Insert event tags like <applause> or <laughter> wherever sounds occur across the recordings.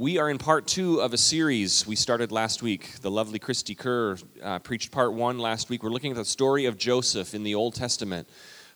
we are in part two of a series we started last week. The lovely Christy Kerr uh, preached part one last week. We're looking at the story of Joseph in the Old Testament.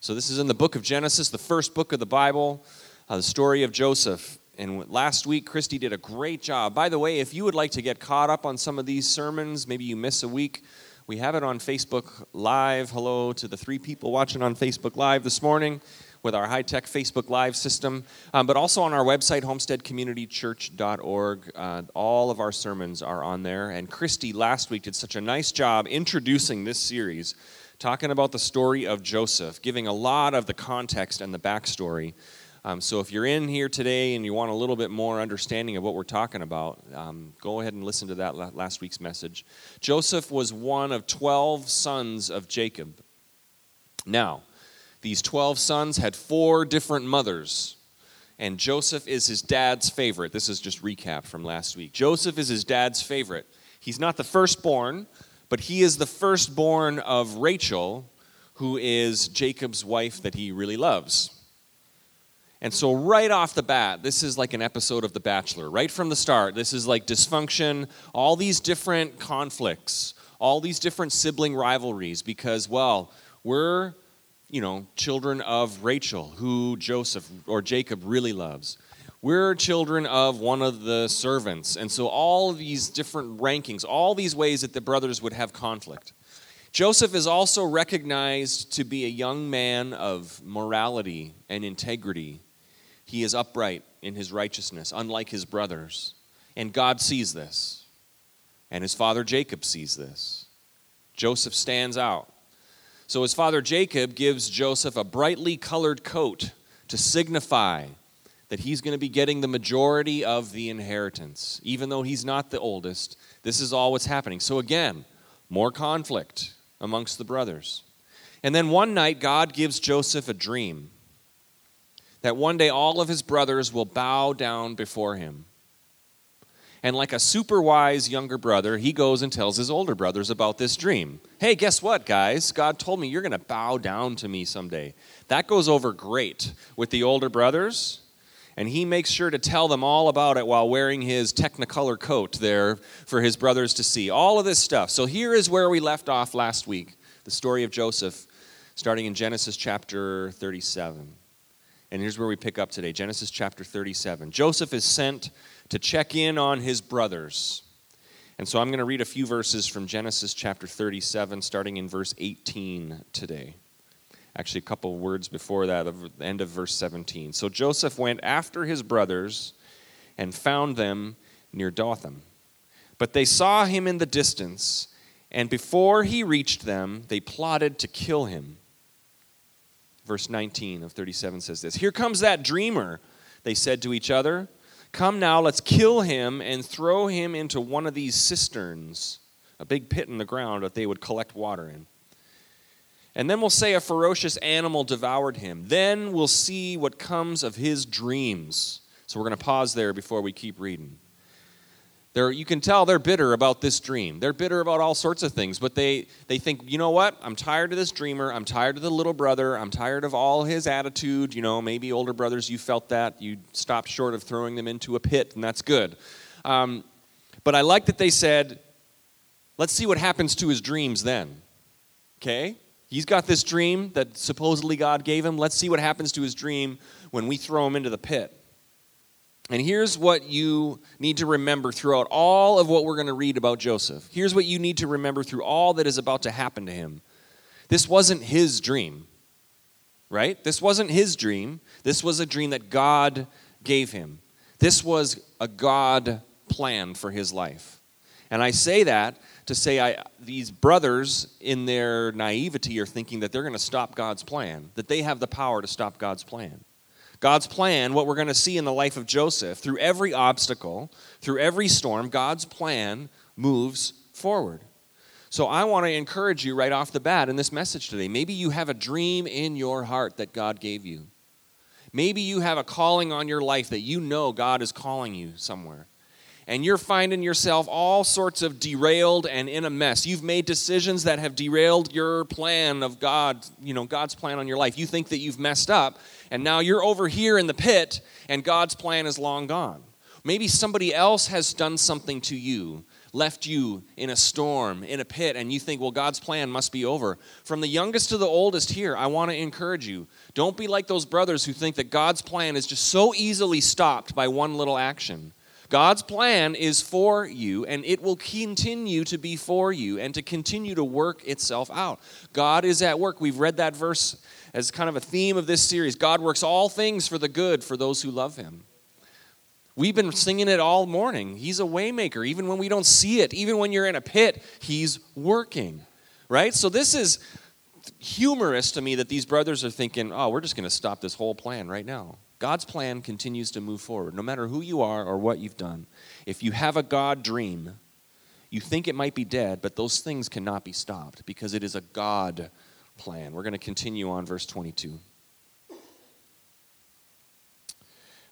So, this is in the book of Genesis, the first book of the Bible, uh, the story of Joseph. And last week, Christy did a great job. By the way, if you would like to get caught up on some of these sermons, maybe you miss a week, we have it on Facebook Live. Hello to the three people watching on Facebook Live this morning with our high tech Facebook Live system, um, but also on our website, homesteadcommunitychurch.org. Uh, all of our sermons are on there. And Christy last week did such a nice job introducing this series, talking about the story of Joseph, giving a lot of the context and the backstory. Um, so if you're in here today and you want a little bit more understanding of what we're talking about, um, go ahead and listen to that last week's message. Joseph was one of 12 sons of Jacob. Now, these 12 sons had four different mothers, and Joseph is his dad's favorite. This is just recap from last week. Joseph is his dad's favorite. He's not the firstborn, but he is the firstborn of Rachel, who is Jacob's wife that he really loves. And so, right off the bat, this is like an episode of The Bachelor. Right from the start, this is like dysfunction, all these different conflicts, all these different sibling rivalries, because, well, we're you know, children of Rachel, who Joseph or Jacob really loves. We're children of one of the servants. And so, all these different rankings, all these ways that the brothers would have conflict. Joseph is also recognized to be a young man of morality and integrity. He is upright in his righteousness, unlike his brothers. And God sees this. And his father Jacob sees this. Joseph stands out. So his father Jacob gives Joseph a brightly colored coat to signify that he's going to be getting the majority of the inheritance. Even though he's not the oldest, this is all what's happening. So again, more conflict amongst the brothers. And then one night, God gives Joseph a dream that one day all of his brothers will bow down before him. And like a super wise younger brother, he goes and tells his older brothers about this dream. Hey, guess what, guys? God told me you're going to bow down to me someday. That goes over great with the older brothers. And he makes sure to tell them all about it while wearing his technicolor coat there for his brothers to see. All of this stuff. So here is where we left off last week the story of Joseph, starting in Genesis chapter 37. And here's where we pick up today Genesis chapter 37. Joseph is sent to check in on his brothers. And so I'm going to read a few verses from Genesis chapter 37, starting in verse 18 today. Actually, a couple words before that, of the end of verse 17. So Joseph went after his brothers and found them near Dothan. But they saw him in the distance, and before he reached them, they plotted to kill him. Verse 19 of 37 says this Here comes that dreamer, they said to each other. Come now, let's kill him and throw him into one of these cisterns, a big pit in the ground that they would collect water in. And then we'll say a ferocious animal devoured him. Then we'll see what comes of his dreams. So we're going to pause there before we keep reading. They're, you can tell they're bitter about this dream. They're bitter about all sorts of things, but they, they think, you know what? I'm tired of this dreamer. I'm tired of the little brother. I'm tired of all his attitude. You know, maybe older brothers, you felt that. You stopped short of throwing them into a pit, and that's good. Um, but I like that they said, let's see what happens to his dreams then. Okay? He's got this dream that supposedly God gave him. Let's see what happens to his dream when we throw him into the pit. And here's what you need to remember throughout all of what we're going to read about Joseph. Here's what you need to remember through all that is about to happen to him. This wasn't his dream, right? This wasn't his dream. This was a dream that God gave him. This was a God plan for his life. And I say that to say I, these brothers, in their naivety, are thinking that they're going to stop God's plan, that they have the power to stop God's plan. God's plan, what we're going to see in the life of Joseph, through every obstacle, through every storm, God's plan moves forward. So I want to encourage you right off the bat in this message today. Maybe you have a dream in your heart that God gave you. Maybe you have a calling on your life that you know God is calling you somewhere and you're finding yourself all sorts of derailed and in a mess. You've made decisions that have derailed your plan of God, you know, God's plan on your life. You think that you've messed up, and now you're over here in the pit, and God's plan is long gone. Maybe somebody else has done something to you, left you in a storm, in a pit, and you think, well, God's plan must be over. From the youngest to the oldest here, I want to encourage you don't be like those brothers who think that God's plan is just so easily stopped by one little action. God's plan is for you, and it will continue to be for you and to continue to work itself out. God is at work. We've read that verse as kind of a theme of this series. God works all things for the good for those who love him. We've been singing it all morning. He's a waymaker, even when we don't see it, even when you're in a pit, he's working. Right? So this is humorous to me that these brothers are thinking, "Oh, we're just going to stop this whole plan right now." God's plan continues to move forward, no matter who you are or what you've done. If you have a God dream, you think it might be dead, but those things cannot be stopped because it is a God plan. We're going to continue on verse 22.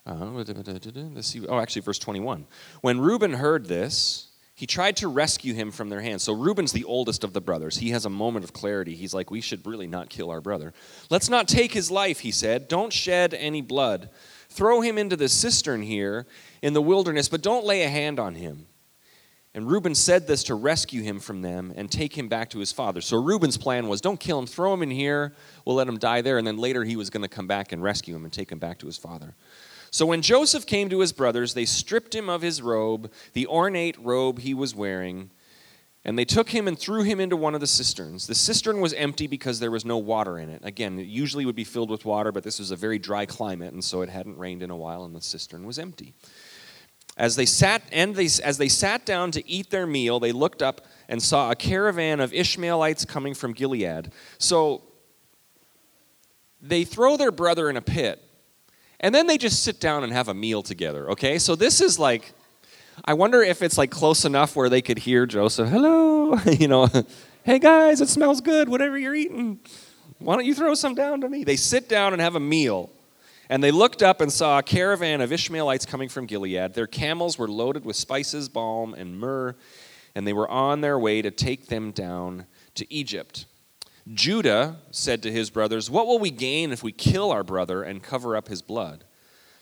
Uh, let's see. Oh, actually, verse 21. When Reuben heard this, he tried to rescue him from their hands. So Reuben's the oldest of the brothers. He has a moment of clarity. He's like, We should really not kill our brother. Let's not take his life, he said. Don't shed any blood. Throw him into the cistern here in the wilderness, but don't lay a hand on him. And Reuben said this to rescue him from them and take him back to his father. So Reuben's plan was don't kill him, throw him in here, we'll let him die there, and then later he was going to come back and rescue him and take him back to his father. So when Joseph came to his brothers, they stripped him of his robe, the ornate robe he was wearing, and they took him and threw him into one of the cisterns. The cistern was empty because there was no water in it. Again, it usually would be filled with water, but this was a very dry climate, and so it hadn't rained in a while, and the cistern was empty. As they sat and they, as they sat down to eat their meal, they looked up and saw a caravan of Ishmaelites coming from Gilead. So they throw their brother in a pit and then they just sit down and have a meal together, okay? So this is like, I wonder if it's like close enough where they could hear Joseph, hello, <laughs> you know, hey guys, it smells good, whatever you're eating. Why don't you throw some down to me? They sit down and have a meal. And they looked up and saw a caravan of Ishmaelites coming from Gilead. Their camels were loaded with spices, balm, and myrrh, and they were on their way to take them down to Egypt. Judah said to his brothers, What will we gain if we kill our brother and cover up his blood?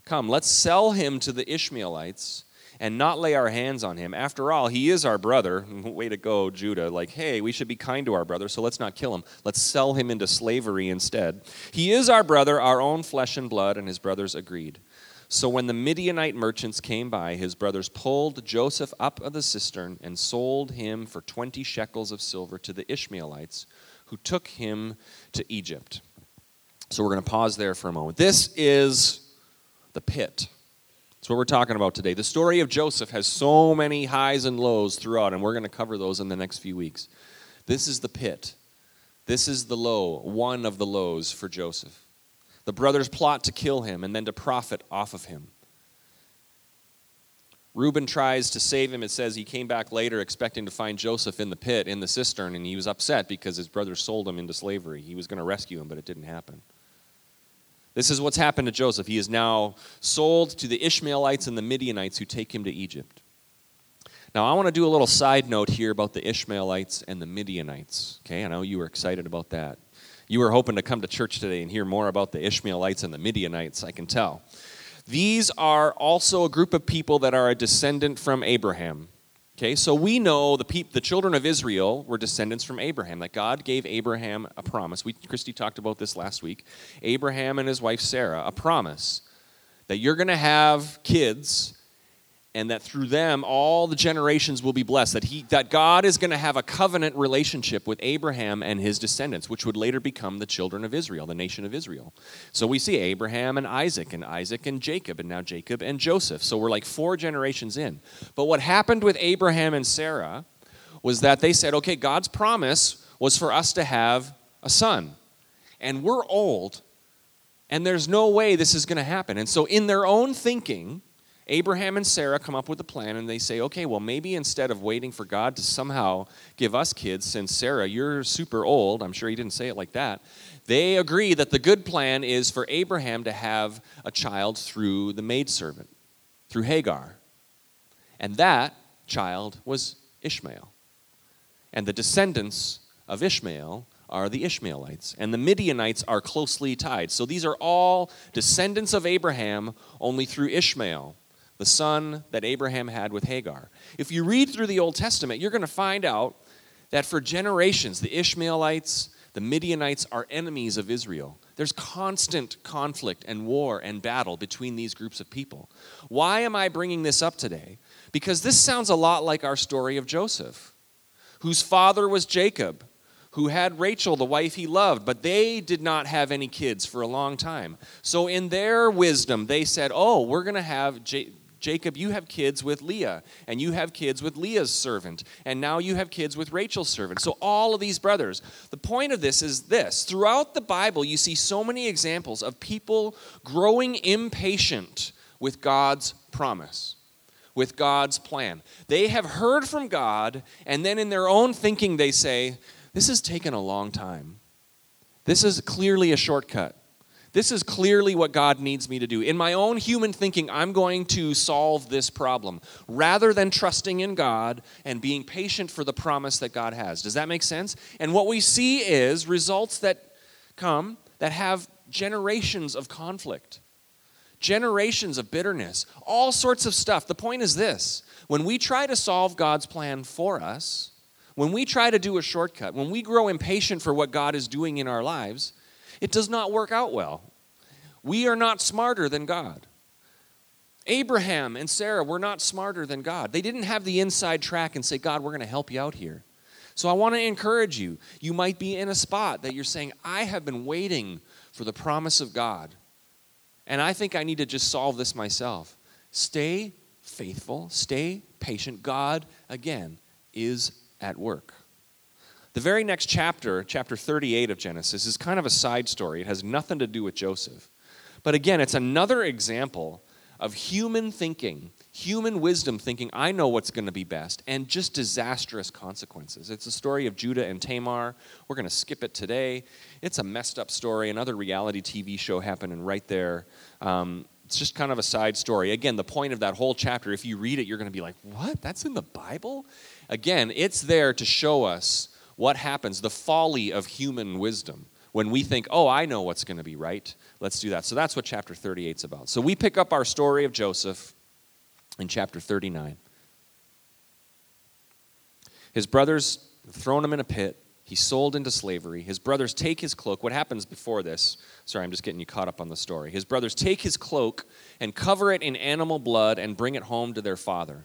Come, let's sell him to the Ishmaelites and not lay our hands on him. After all, he is our brother. <laughs> Way to go, Judah. Like, hey, we should be kind to our brother, so let's not kill him. Let's sell him into slavery instead. He is our brother, our own flesh and blood, and his brothers agreed. So when the Midianite merchants came by, his brothers pulled Joseph up of the cistern and sold him for 20 shekels of silver to the Ishmaelites who took him to Egypt. So we're going to pause there for a moment. This is the pit. That's what we're talking about today. The story of Joseph has so many highs and lows throughout, and we're going to cover those in the next few weeks. This is the pit. This is the low, one of the lows for Joseph. The brothers plot to kill him and then to profit off of him. Reuben tries to save him. It says he came back later expecting to find Joseph in the pit, in the cistern, and he was upset because his brothers sold him into slavery. He was going to rescue him, but it didn't happen. This is what's happened to Joseph. He is now sold to the Ishmaelites and the Midianites who take him to Egypt. Now, I want to do a little side note here about the Ishmaelites and the Midianites. Okay, I know you were excited about that. You were hoping to come to church today and hear more about the Ishmaelites and the Midianites, I can tell. These are also a group of people that are a descendant from Abraham. Okay, so we know the, peop- the children of Israel were descendants from Abraham, that God gave Abraham a promise. We, Christy talked about this last week. Abraham and his wife Sarah, a promise that you're going to have kids and that through them all the generations will be blessed that he that god is going to have a covenant relationship with abraham and his descendants which would later become the children of israel the nation of israel. So we see abraham and isaac and isaac and jacob and now jacob and joseph. So we're like four generations in. But what happened with abraham and sarah was that they said okay god's promise was for us to have a son and we're old and there's no way this is going to happen. And so in their own thinking Abraham and Sarah come up with a plan and they say, okay, well, maybe instead of waiting for God to somehow give us kids, since Sarah, you're super old, I'm sure he didn't say it like that, they agree that the good plan is for Abraham to have a child through the maidservant, through Hagar. And that child was Ishmael. And the descendants of Ishmael are the Ishmaelites, and the Midianites are closely tied. So these are all descendants of Abraham, only through Ishmael the son that Abraham had with Hagar. If you read through the Old Testament, you're going to find out that for generations, the Ishmaelites, the Midianites are enemies of Israel. There's constant conflict and war and battle between these groups of people. Why am I bringing this up today? Because this sounds a lot like our story of Joseph, whose father was Jacob, who had Rachel, the wife he loved, but they did not have any kids for a long time. So, in their wisdom, they said, Oh, we're going to have J- Jacob, you have kids with Leah, and you have kids with Leah's servant, and now you have kids with Rachel's servant. So, all of these brothers. The point of this is this throughout the Bible, you see so many examples of people growing impatient with God's promise, with God's plan. They have heard from God, and then in their own thinking, they say, This has taken a long time. This is clearly a shortcut. This is clearly what God needs me to do. In my own human thinking, I'm going to solve this problem rather than trusting in God and being patient for the promise that God has. Does that make sense? And what we see is results that come that have generations of conflict, generations of bitterness, all sorts of stuff. The point is this when we try to solve God's plan for us, when we try to do a shortcut, when we grow impatient for what God is doing in our lives, it does not work out well. We are not smarter than God. Abraham and Sarah were not smarter than God. They didn't have the inside track and say, God, we're going to help you out here. So I want to encourage you. You might be in a spot that you're saying, I have been waiting for the promise of God, and I think I need to just solve this myself. Stay faithful, stay patient. God, again, is at work. The very next chapter, chapter 38 of Genesis, is kind of a side story. It has nothing to do with Joseph. But again, it's another example of human thinking, human wisdom thinking, I know what's going to be best, and just disastrous consequences. It's a story of Judah and Tamar. We're going to skip it today. It's a messed up story. Another reality TV show happening right there. Um, it's just kind of a side story. Again, the point of that whole chapter, if you read it, you're going to be like, what? That's in the Bible? Again, it's there to show us what happens, the folly of human wisdom. When we think, oh, I know what's going to be right, let's do that. So that's what chapter 38 is about. So we pick up our story of Joseph in chapter 39. His brothers thrown him in a pit. He's sold into slavery. His brothers take his cloak. What happens before this? Sorry, I'm just getting you caught up on the story. His brothers take his cloak and cover it in animal blood and bring it home to their father.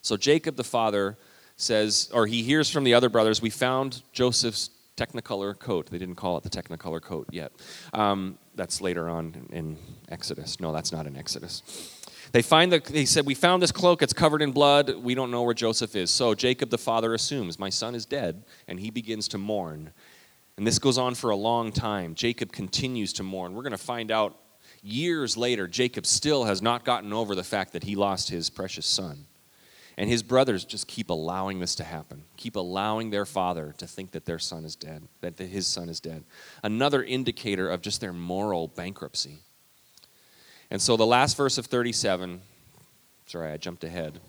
So Jacob the father says, or he hears from the other brothers, we found Joseph's technicolor coat. They didn't call it the technicolor coat yet. Um, that's later on in Exodus. No, that's not in Exodus. They find the, he said, We found this cloak, it's covered in blood. We don't know where Joseph is. So Jacob the father assumes, My son is dead, and he begins to mourn. And this goes on for a long time. Jacob continues to mourn. We're going to find out years later, Jacob still has not gotten over the fact that he lost his precious son. And his brothers just keep allowing this to happen, keep allowing their father to think that their son is dead, that his son is dead. Another indicator of just their moral bankruptcy. And so the last verse of 37, sorry, I jumped ahead.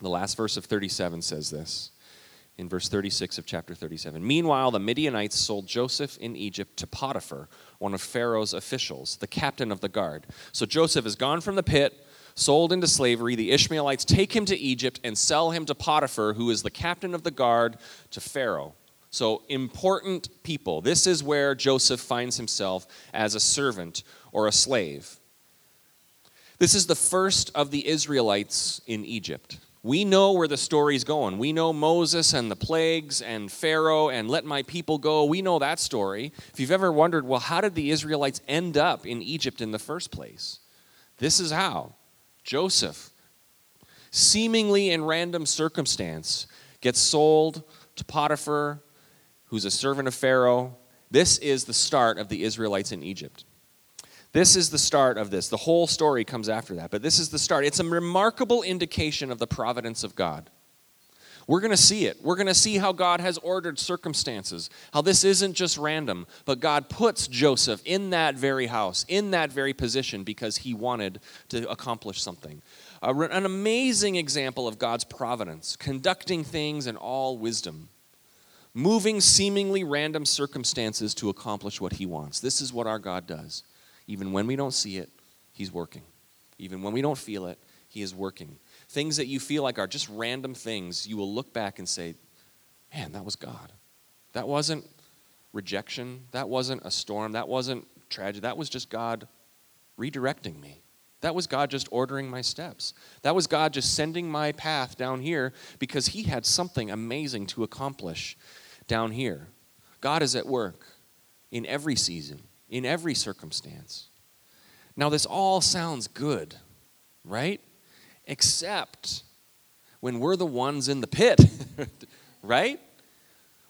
The last verse of 37 says this in verse 36 of chapter 37. Meanwhile, the Midianites sold Joseph in Egypt to Potiphar, one of Pharaoh's officials, the captain of the guard. So Joseph has gone from the pit sold into slavery. The Ishmaelites take him to Egypt and sell him to Potiphar, who is the captain of the guard to Pharaoh. So, important people. This is where Joseph finds himself as a servant or a slave. This is the first of the Israelites in Egypt. We know where the story's going. We know Moses and the plagues and Pharaoh and let my people go. We know that story. If you've ever wondered, well, how did the Israelites end up in Egypt in the first place? This is how. Joseph, seemingly in random circumstance, gets sold to Potiphar, who's a servant of Pharaoh. This is the start of the Israelites in Egypt. This is the start of this. The whole story comes after that, but this is the start. It's a remarkable indication of the providence of God. We're going to see it. We're going to see how God has ordered circumstances, how this isn't just random, but God puts Joseph in that very house, in that very position, because he wanted to accomplish something. An amazing example of God's providence, conducting things in all wisdom, moving seemingly random circumstances to accomplish what he wants. This is what our God does. Even when we don't see it, he's working. Even when we don't feel it, He is working. Things that you feel like are just random things, you will look back and say, man, that was God. That wasn't rejection. That wasn't a storm. That wasn't tragedy. That was just God redirecting me. That was God just ordering my steps. That was God just sending my path down here because He had something amazing to accomplish down here. God is at work in every season, in every circumstance. Now, this all sounds good, right? Except when we're the ones in the pit, <laughs> right?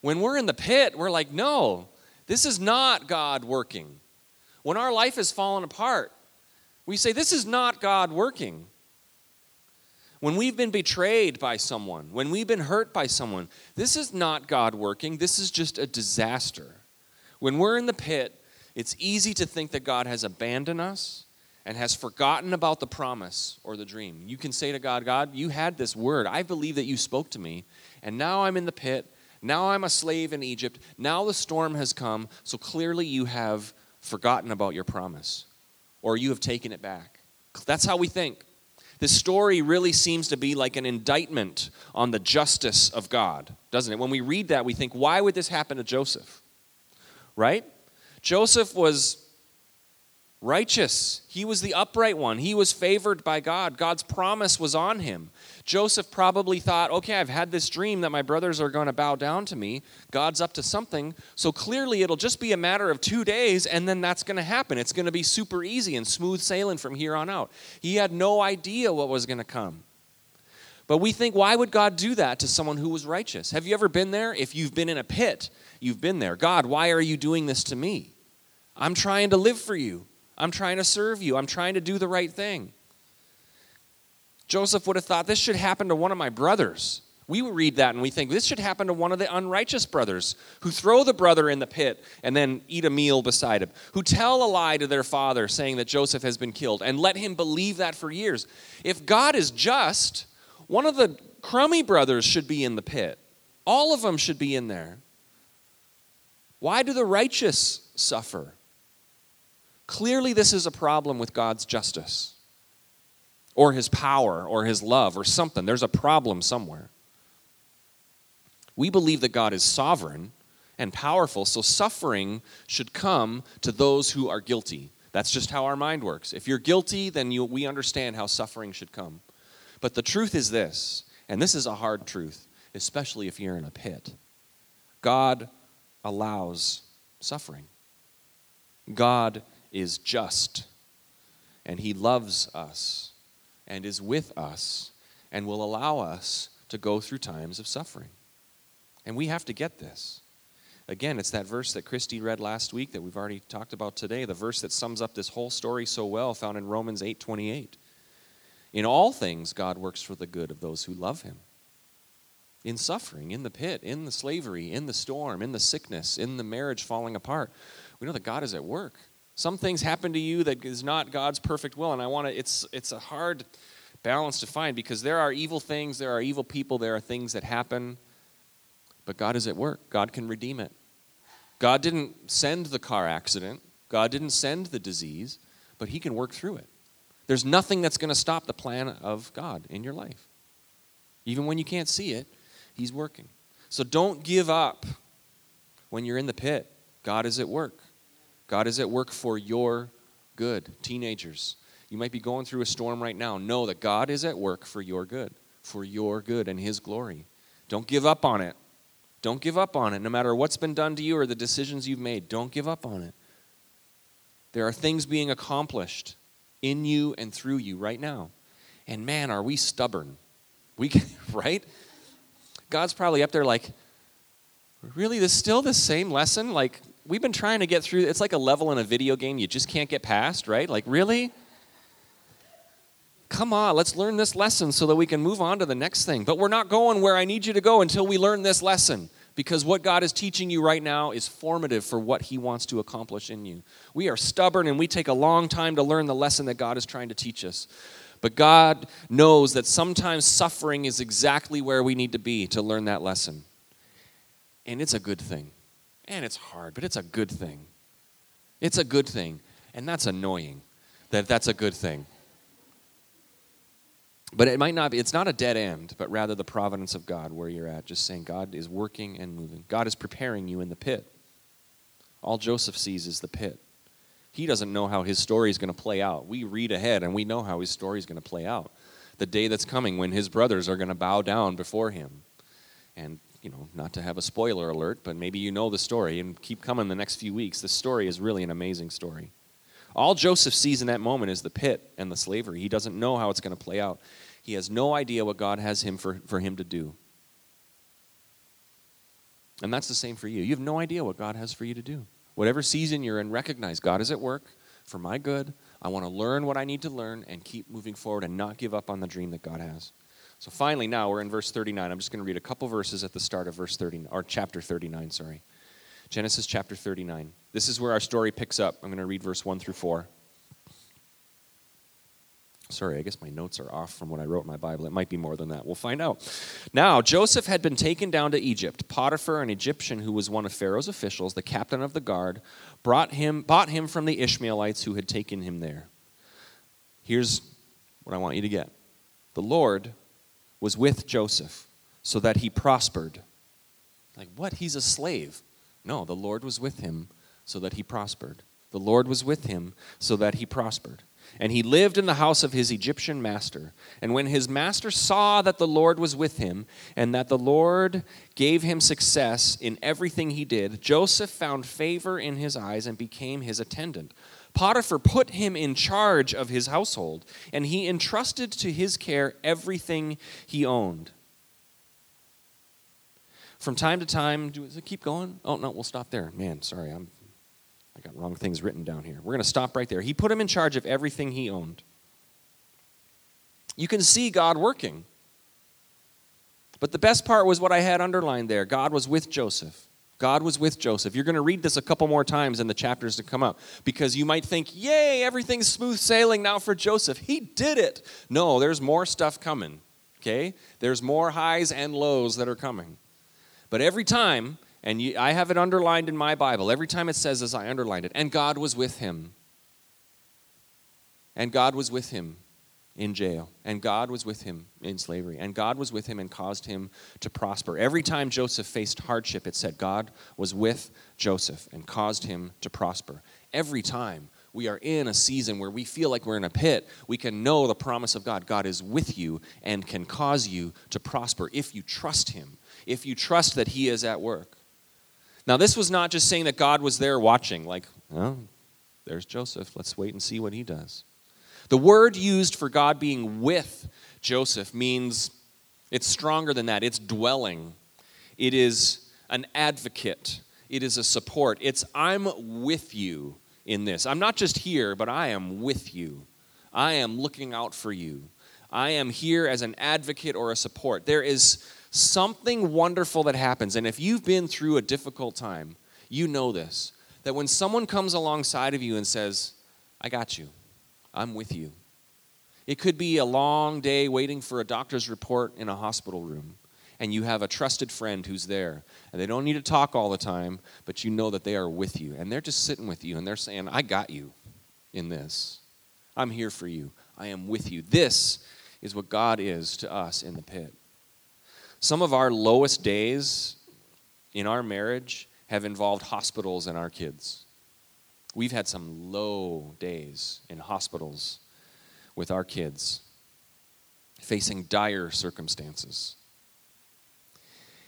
When we're in the pit, we're like, no, this is not God working. When our life is fallen apart, we say, this is not God working. When we've been betrayed by someone, when we've been hurt by someone, this is not God working. This is just a disaster. When we're in the pit, it's easy to think that God has abandoned us and has forgotten about the promise or the dream. You can say to God, God, you had this word. I believe that you spoke to me, and now I'm in the pit. Now I'm a slave in Egypt. Now the storm has come. So clearly you have forgotten about your promise, or you have taken it back. That's how we think. This story really seems to be like an indictment on the justice of God, doesn't it? When we read that, we think, why would this happen to Joseph? Right? Joseph was righteous. He was the upright one. He was favored by God. God's promise was on him. Joseph probably thought, okay, I've had this dream that my brothers are going to bow down to me. God's up to something. So clearly it'll just be a matter of two days and then that's going to happen. It's going to be super easy and smooth sailing from here on out. He had no idea what was going to come. But we think, why would God do that to someone who was righteous? Have you ever been there? If you've been in a pit, you've been there. God, why are you doing this to me? I'm trying to live for you. I'm trying to serve you. I'm trying to do the right thing. Joseph would have thought this should happen to one of my brothers. We read that and we think this should happen to one of the unrighteous brothers who throw the brother in the pit and then eat a meal beside him, who tell a lie to their father saying that Joseph has been killed and let him believe that for years. If God is just, one of the crummy brothers should be in the pit. All of them should be in there. Why do the righteous suffer? Clearly, this is a problem with God's justice or his power or his love or something. There's a problem somewhere. We believe that God is sovereign and powerful, so suffering should come to those who are guilty. That's just how our mind works. If you're guilty, then you, we understand how suffering should come. But the truth is this, and this is a hard truth, especially if you're in a pit God allows suffering. God is just, and He loves us, and is with us, and will allow us to go through times of suffering. And we have to get this. Again, it's that verse that Christy read last week that we've already talked about today, the verse that sums up this whole story so well, found in Romans 8 28. In all things, God works for the good of those who love Him. In suffering, in the pit, in the slavery, in the storm, in the sickness, in the marriage falling apart, we know that God is at work. Some things happen to you that is not God's perfect will, and I want to. It's it's a hard balance to find because there are evil things, there are evil people, there are things that happen, but God is at work. God can redeem it. God didn't send the car accident. God didn't send the disease, but He can work through it. There's nothing that's going to stop the plan of God in your life. Even when you can't see it, He's working. So don't give up when you're in the pit. God is at work. God is at work for your good. Teenagers, you might be going through a storm right now. Know that God is at work for your good, for your good and His glory. Don't give up on it. Don't give up on it. No matter what's been done to you or the decisions you've made, don't give up on it. There are things being accomplished in you and through you right now. And man, are we stubborn. We can, <laughs> right? God's probably up there like, really, this still the same lesson? Like, we've been trying to get through it's like a level in a video game you just can't get past right? Like really? Come on let's learn this lesson so that we can move on to the next thing. But we're not going where i need you to go until we learn this lesson because what god is teaching you right now is formative for what he wants to accomplish in you. We are stubborn and we take a long time to learn the lesson that god is trying to teach us. But god knows that sometimes suffering is exactly where we need to be to learn that lesson. And it's a good thing and it's hard, but it's a good thing. It's a good thing. And that's annoying that that's a good thing. But it might not be, it's not a dead end, but rather the providence of God where you're at, just saying God is working and moving. God is preparing you in the pit. All Joseph sees is the pit. He doesn't know how his story is going to play out. We read ahead and we know how his story is going to play out. The day that's coming when his brothers are going to bow down before him. And, you know, not to have a spoiler alert, but maybe you know the story and keep coming the next few weeks. This story is really an amazing story. All Joseph sees in that moment is the pit and the slavery. He doesn't know how it's going to play out. He has no idea what God has him for, for him to do. And that's the same for you. You have no idea what God has for you to do. Whatever season you're in, recognize God is at work for my good. I want to learn what I need to learn and keep moving forward and not give up on the dream that God has. So finally, now we're in verse 39. I'm just going to read a couple verses at the start of verse 39, or chapter 39, sorry. Genesis chapter 39. This is where our story picks up. I'm going to read verse 1 through 4. Sorry, I guess my notes are off from what I wrote in my Bible. It might be more than that. We'll find out. Now, Joseph had been taken down to Egypt. Potiphar, an Egyptian who was one of Pharaoh's officials, the captain of the guard, brought him, bought him from the Ishmaelites who had taken him there. Here's what I want you to get the Lord was with Joseph so that he prospered. Like, what? He's a slave. No, the Lord was with him so that he prospered. The Lord was with him so that he prospered. And he lived in the house of his Egyptian master. And when his master saw that the Lord was with him, and that the Lord gave him success in everything he did, Joseph found favor in his eyes and became his attendant. Potiphar put him in charge of his household, and he entrusted to his care everything he owned. From time to time, do it keep going? Oh no, we'll stop there. Man, sorry, I'm I got wrong things written down here. We're going to stop right there. He put him in charge of everything he owned. You can see God working. But the best part was what I had underlined there God was with Joseph. God was with Joseph. You're going to read this a couple more times in the chapters to come up because you might think, yay, everything's smooth sailing now for Joseph. He did it. No, there's more stuff coming, okay? There's more highs and lows that are coming. But every time and you, I have it underlined in my Bible. Every time it says this, I underlined it. And God was with him. And God was with him in jail. And God was with him in slavery. And God was with him and caused him to prosper. Every time Joseph faced hardship, it said God was with Joseph and caused him to prosper. Every time we are in a season where we feel like we're in a pit, we can know the promise of God. God is with you and can cause you to prosper if you trust him, if you trust that he is at work. Now, this was not just saying that God was there watching, like, oh, there's Joseph. Let's wait and see what he does. The word used for God being with Joseph means it's stronger than that. It's dwelling, it is an advocate, it is a support. It's, I'm with you in this. I'm not just here, but I am with you. I am looking out for you. I am here as an advocate or a support. There is something wonderful that happens. And if you've been through a difficult time, you know this that when someone comes alongside of you and says, I got you, I'm with you. It could be a long day waiting for a doctor's report in a hospital room, and you have a trusted friend who's there, and they don't need to talk all the time, but you know that they are with you, and they're just sitting with you, and they're saying, I got you in this. I'm here for you. I am with you. This is what God is to us in the pit. Some of our lowest days in our marriage have involved hospitals and our kids. We've had some low days in hospitals with our kids, facing dire circumstances.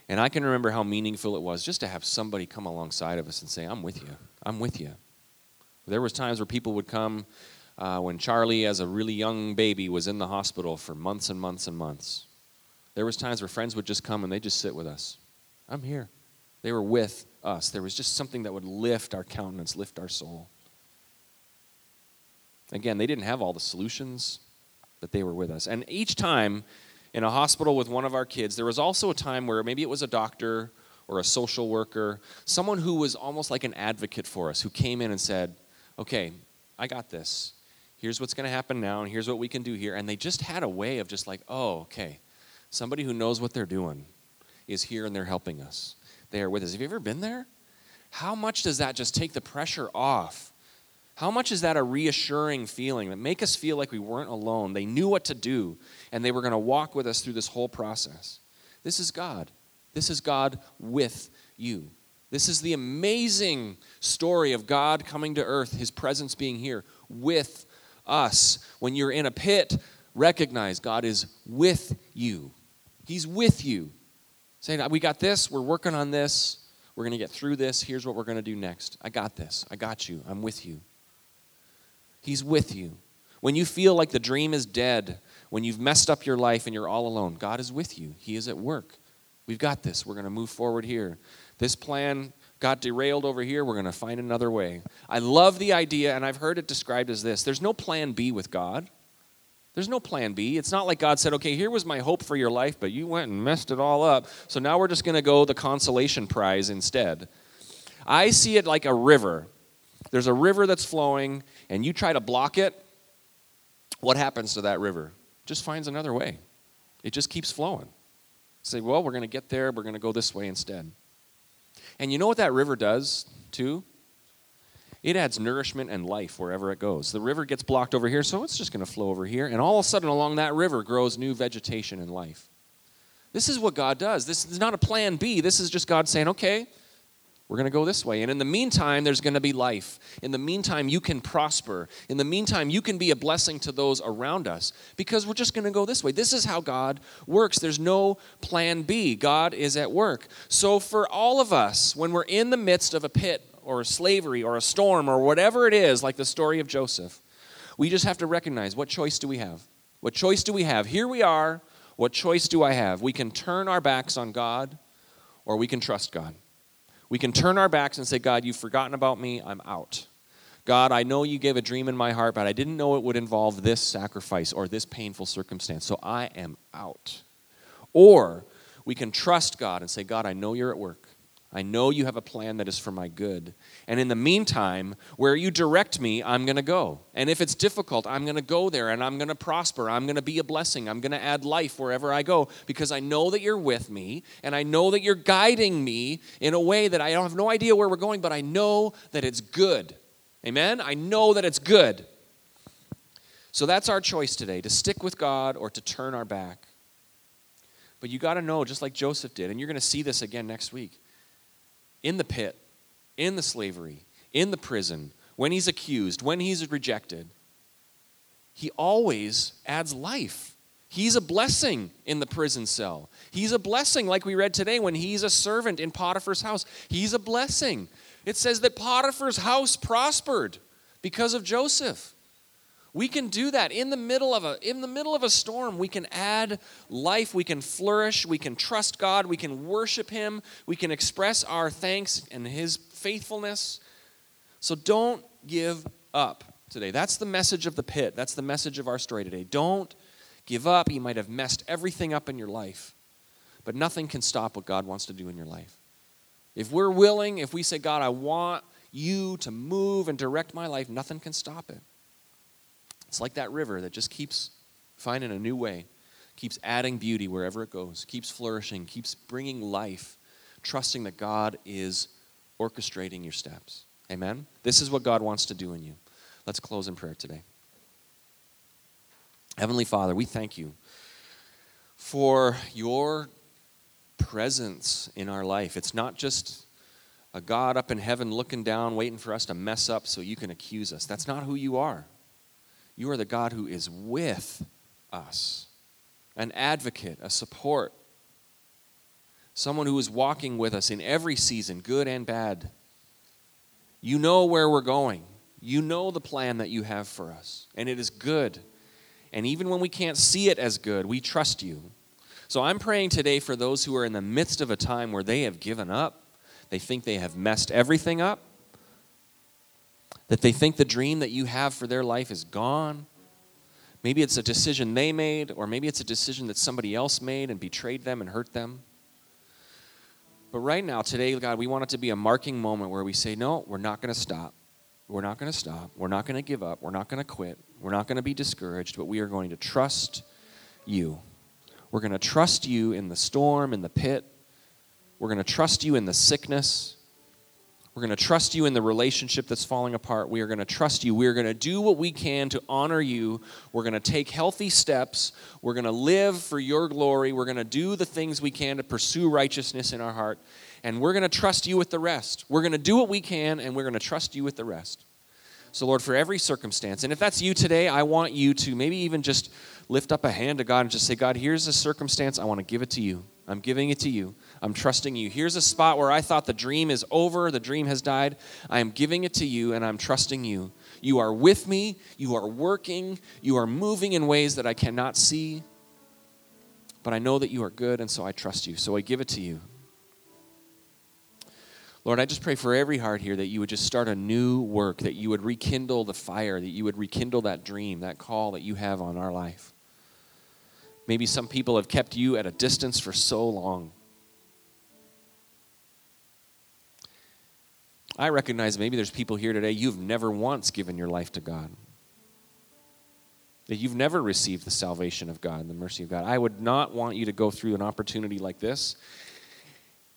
And I can remember how meaningful it was just to have somebody come alongside of us and say, I'm with you. I'm with you. There was times where people would come uh, when Charlie, as a really young baby, was in the hospital for months and months and months. There was times where friends would just come and they just sit with us. I'm here. They were with us. There was just something that would lift our countenance, lift our soul. Again, they didn't have all the solutions, but they were with us. And each time in a hospital with one of our kids, there was also a time where maybe it was a doctor or a social worker, someone who was almost like an advocate for us, who came in and said, Okay, I got this. Here's what's going to happen now, and here's what we can do here. And they just had a way of just like, Oh, okay, Somebody who knows what they're doing is here and they're helping us. They are with us. Have you ever been there? How much does that just take the pressure off How much is that a reassuring feeling that make us feel like we weren't alone? They knew what to do and they were going to walk with us through this whole process. This is God. This is God with you. This is the amazing story of God coming to earth, his presence being here with us. When you're in a pit, recognize God is with you. He's with you. Saying, We got this, we're working on this, we're going to get through this, here's what we're going to do next. I got this, I got you, I'm with you. He's with you. When you feel like the dream is dead, when you've messed up your life and you're all alone, God is with you. He is at work. We've got this. We're going to move forward here. This plan got derailed over here. We're going to find another way. I love the idea, and I've heard it described as this there's no plan B with God. There's no plan B. It's not like God said, okay, here was my hope for your life, but you went and messed it all up. So now we're just going to go the consolation prize instead. I see it like a river. There's a river that's flowing, and you try to block it. What happens to that river? just finds another way. It just keeps flowing. Say, well, we're going to get there. We're going to go this way instead. And you know what that river does, too? It adds nourishment and life wherever it goes. The river gets blocked over here, so it's just going to flow over here. And all of a sudden, along that river grows new vegetation and life. This is what God does. This is not a plan B. This is just God saying, okay, we're going to go this way. And in the meantime, there's going to be life. In the meantime, you can prosper. In the meantime, you can be a blessing to those around us because we're just going to go this way. This is how God works. There's no plan B. God is at work. So, for all of us, when we're in the midst of a pit or slavery or a storm or whatever it is, like the story of Joseph, we just have to recognize what choice do we have? What choice do we have? Here we are. What choice do I have? We can turn our backs on God or we can trust God. We can turn our backs and say, God, you've forgotten about me. I'm out. God, I know you gave a dream in my heart, but I didn't know it would involve this sacrifice or this painful circumstance. So I am out. Or we can trust God and say, God, I know you're at work. I know you have a plan that is for my good. And in the meantime, where you direct me, I'm going to go. And if it's difficult, I'm going to go there and I'm going to prosper. I'm going to be a blessing. I'm going to add life wherever I go because I know that you're with me and I know that you're guiding me in a way that I don't have no idea where we're going, but I know that it's good. Amen? I know that it's good. So that's our choice today to stick with God or to turn our back. But you got to know, just like Joseph did, and you're going to see this again next week in the pit, in the slavery, in the prison, when he's accused, when he's rejected, he always adds life. He's a blessing in the prison cell. He's a blessing, like we read today, when he's a servant in Potiphar's house. He's a blessing. It says that Potiphar's house prospered because of Joseph. We can do that in the middle of a in the middle of a storm. We can add life, we can flourish, we can trust God, we can worship him, we can express our thanks and his faithfulness. So don't give up today. That's the message of the pit. That's the message of our story today. Don't give up. You might have messed everything up in your life, but nothing can stop what God wants to do in your life. If we're willing, if we say, God, I want you to move and direct my life, nothing can stop it. It's like that river that just keeps finding a new way, keeps adding beauty wherever it goes, keeps flourishing, keeps bringing life, trusting that God is orchestrating your steps. Amen? This is what God wants to do in you. Let's close in prayer today. Heavenly Father, we thank you for your presence in our life. It's not just a God up in heaven looking down, waiting for us to mess up so you can accuse us. That's not who you are. You are the God who is with us, an advocate, a support, someone who is walking with us in every season, good and bad. You know where we're going. You know the plan that you have for us, and it is good. And even when we can't see it as good, we trust you. So I'm praying today for those who are in the midst of a time where they have given up, they think they have messed everything up that they think the dream that you have for their life is gone. Maybe it's a decision they made, or maybe it's a decision that somebody else made and betrayed them and hurt them. But right now, today, God, we want it to be a marking moment where we say, no, we're not going to stop. We're not going to stop. We're not going to give up. We're not going to quit. We're not going to be discouraged, but we are going to trust you. We're going to trust you in the storm, in the pit. We're going to trust you in the sickness. We're going to trust you in the relationship that's falling apart. We are going to trust you. We are going to do what we can to honor you. We're going to take healthy steps. We're going to live for your glory. We're going to do the things we can to pursue righteousness in our heart. And we're going to trust you with the rest. We're going to do what we can, and we're going to trust you with the rest. So, Lord, for every circumstance, and if that's you today, I want you to maybe even just lift up a hand to God and just say, God, here's a circumstance. I want to give it to you. I'm giving it to you. I'm trusting you. Here's a spot where I thought the dream is over, the dream has died. I am giving it to you, and I'm trusting you. You are with me, you are working, you are moving in ways that I cannot see. But I know that you are good, and so I trust you. So I give it to you. Lord, I just pray for every heart here that you would just start a new work, that you would rekindle the fire, that you would rekindle that dream, that call that you have on our life. Maybe some people have kept you at a distance for so long. I recognize maybe there's people here today, you've never once given your life to God. That you've never received the salvation of God and the mercy of God. I would not want you to go through an opportunity like this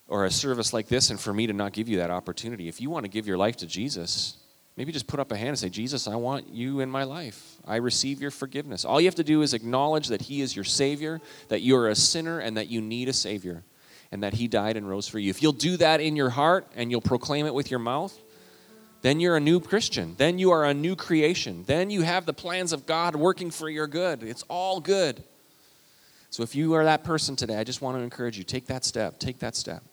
or a service like this and for me to not give you that opportunity. If you want to give your life to Jesus, maybe just put up a hand and say, Jesus, I want you in my life. I receive your forgiveness. All you have to do is acknowledge that He is your Savior, that you are a sinner, and that you need a Savior and that he died and rose for you. If you'll do that in your heart and you'll proclaim it with your mouth, then you're a new Christian. Then you are a new creation. Then you have the plans of God working for your good. It's all good. So if you are that person today, I just want to encourage you take that step. Take that step.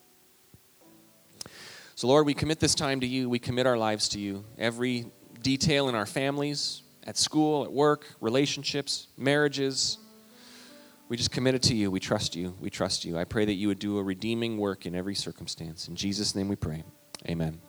So, Lord, we commit this time to you. We commit our lives to you. Every detail in our families, at school, at work, relationships, marriages, we just commit it to you. We trust you. We trust you. I pray that you would do a redeeming work in every circumstance. In Jesus' name we pray. Amen.